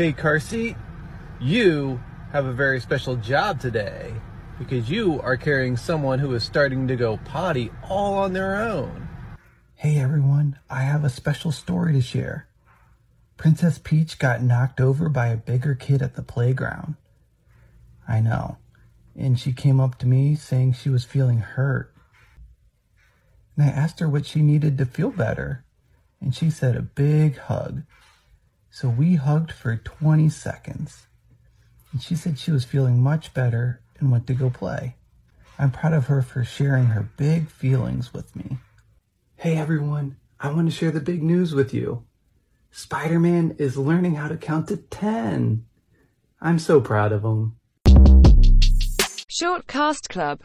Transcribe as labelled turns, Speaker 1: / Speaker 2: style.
Speaker 1: Hey, car seat, you have a very special job today because you are carrying someone who is starting to go potty all on their own.
Speaker 2: Hey everyone, I have a special story to share. Princess Peach got knocked over by a bigger kid at the playground. I know. And she came up to me saying she was feeling hurt. And I asked her what she needed to feel better. And she said a big hug. So we hugged for 20 seconds. And she said she was feeling much better and went to go play. I'm proud of her for sharing her big feelings with me. Hey everyone, I want to share the big news with you. Spider Man is learning how to count to 10. I'm so proud of him.
Speaker 3: Short Cast Club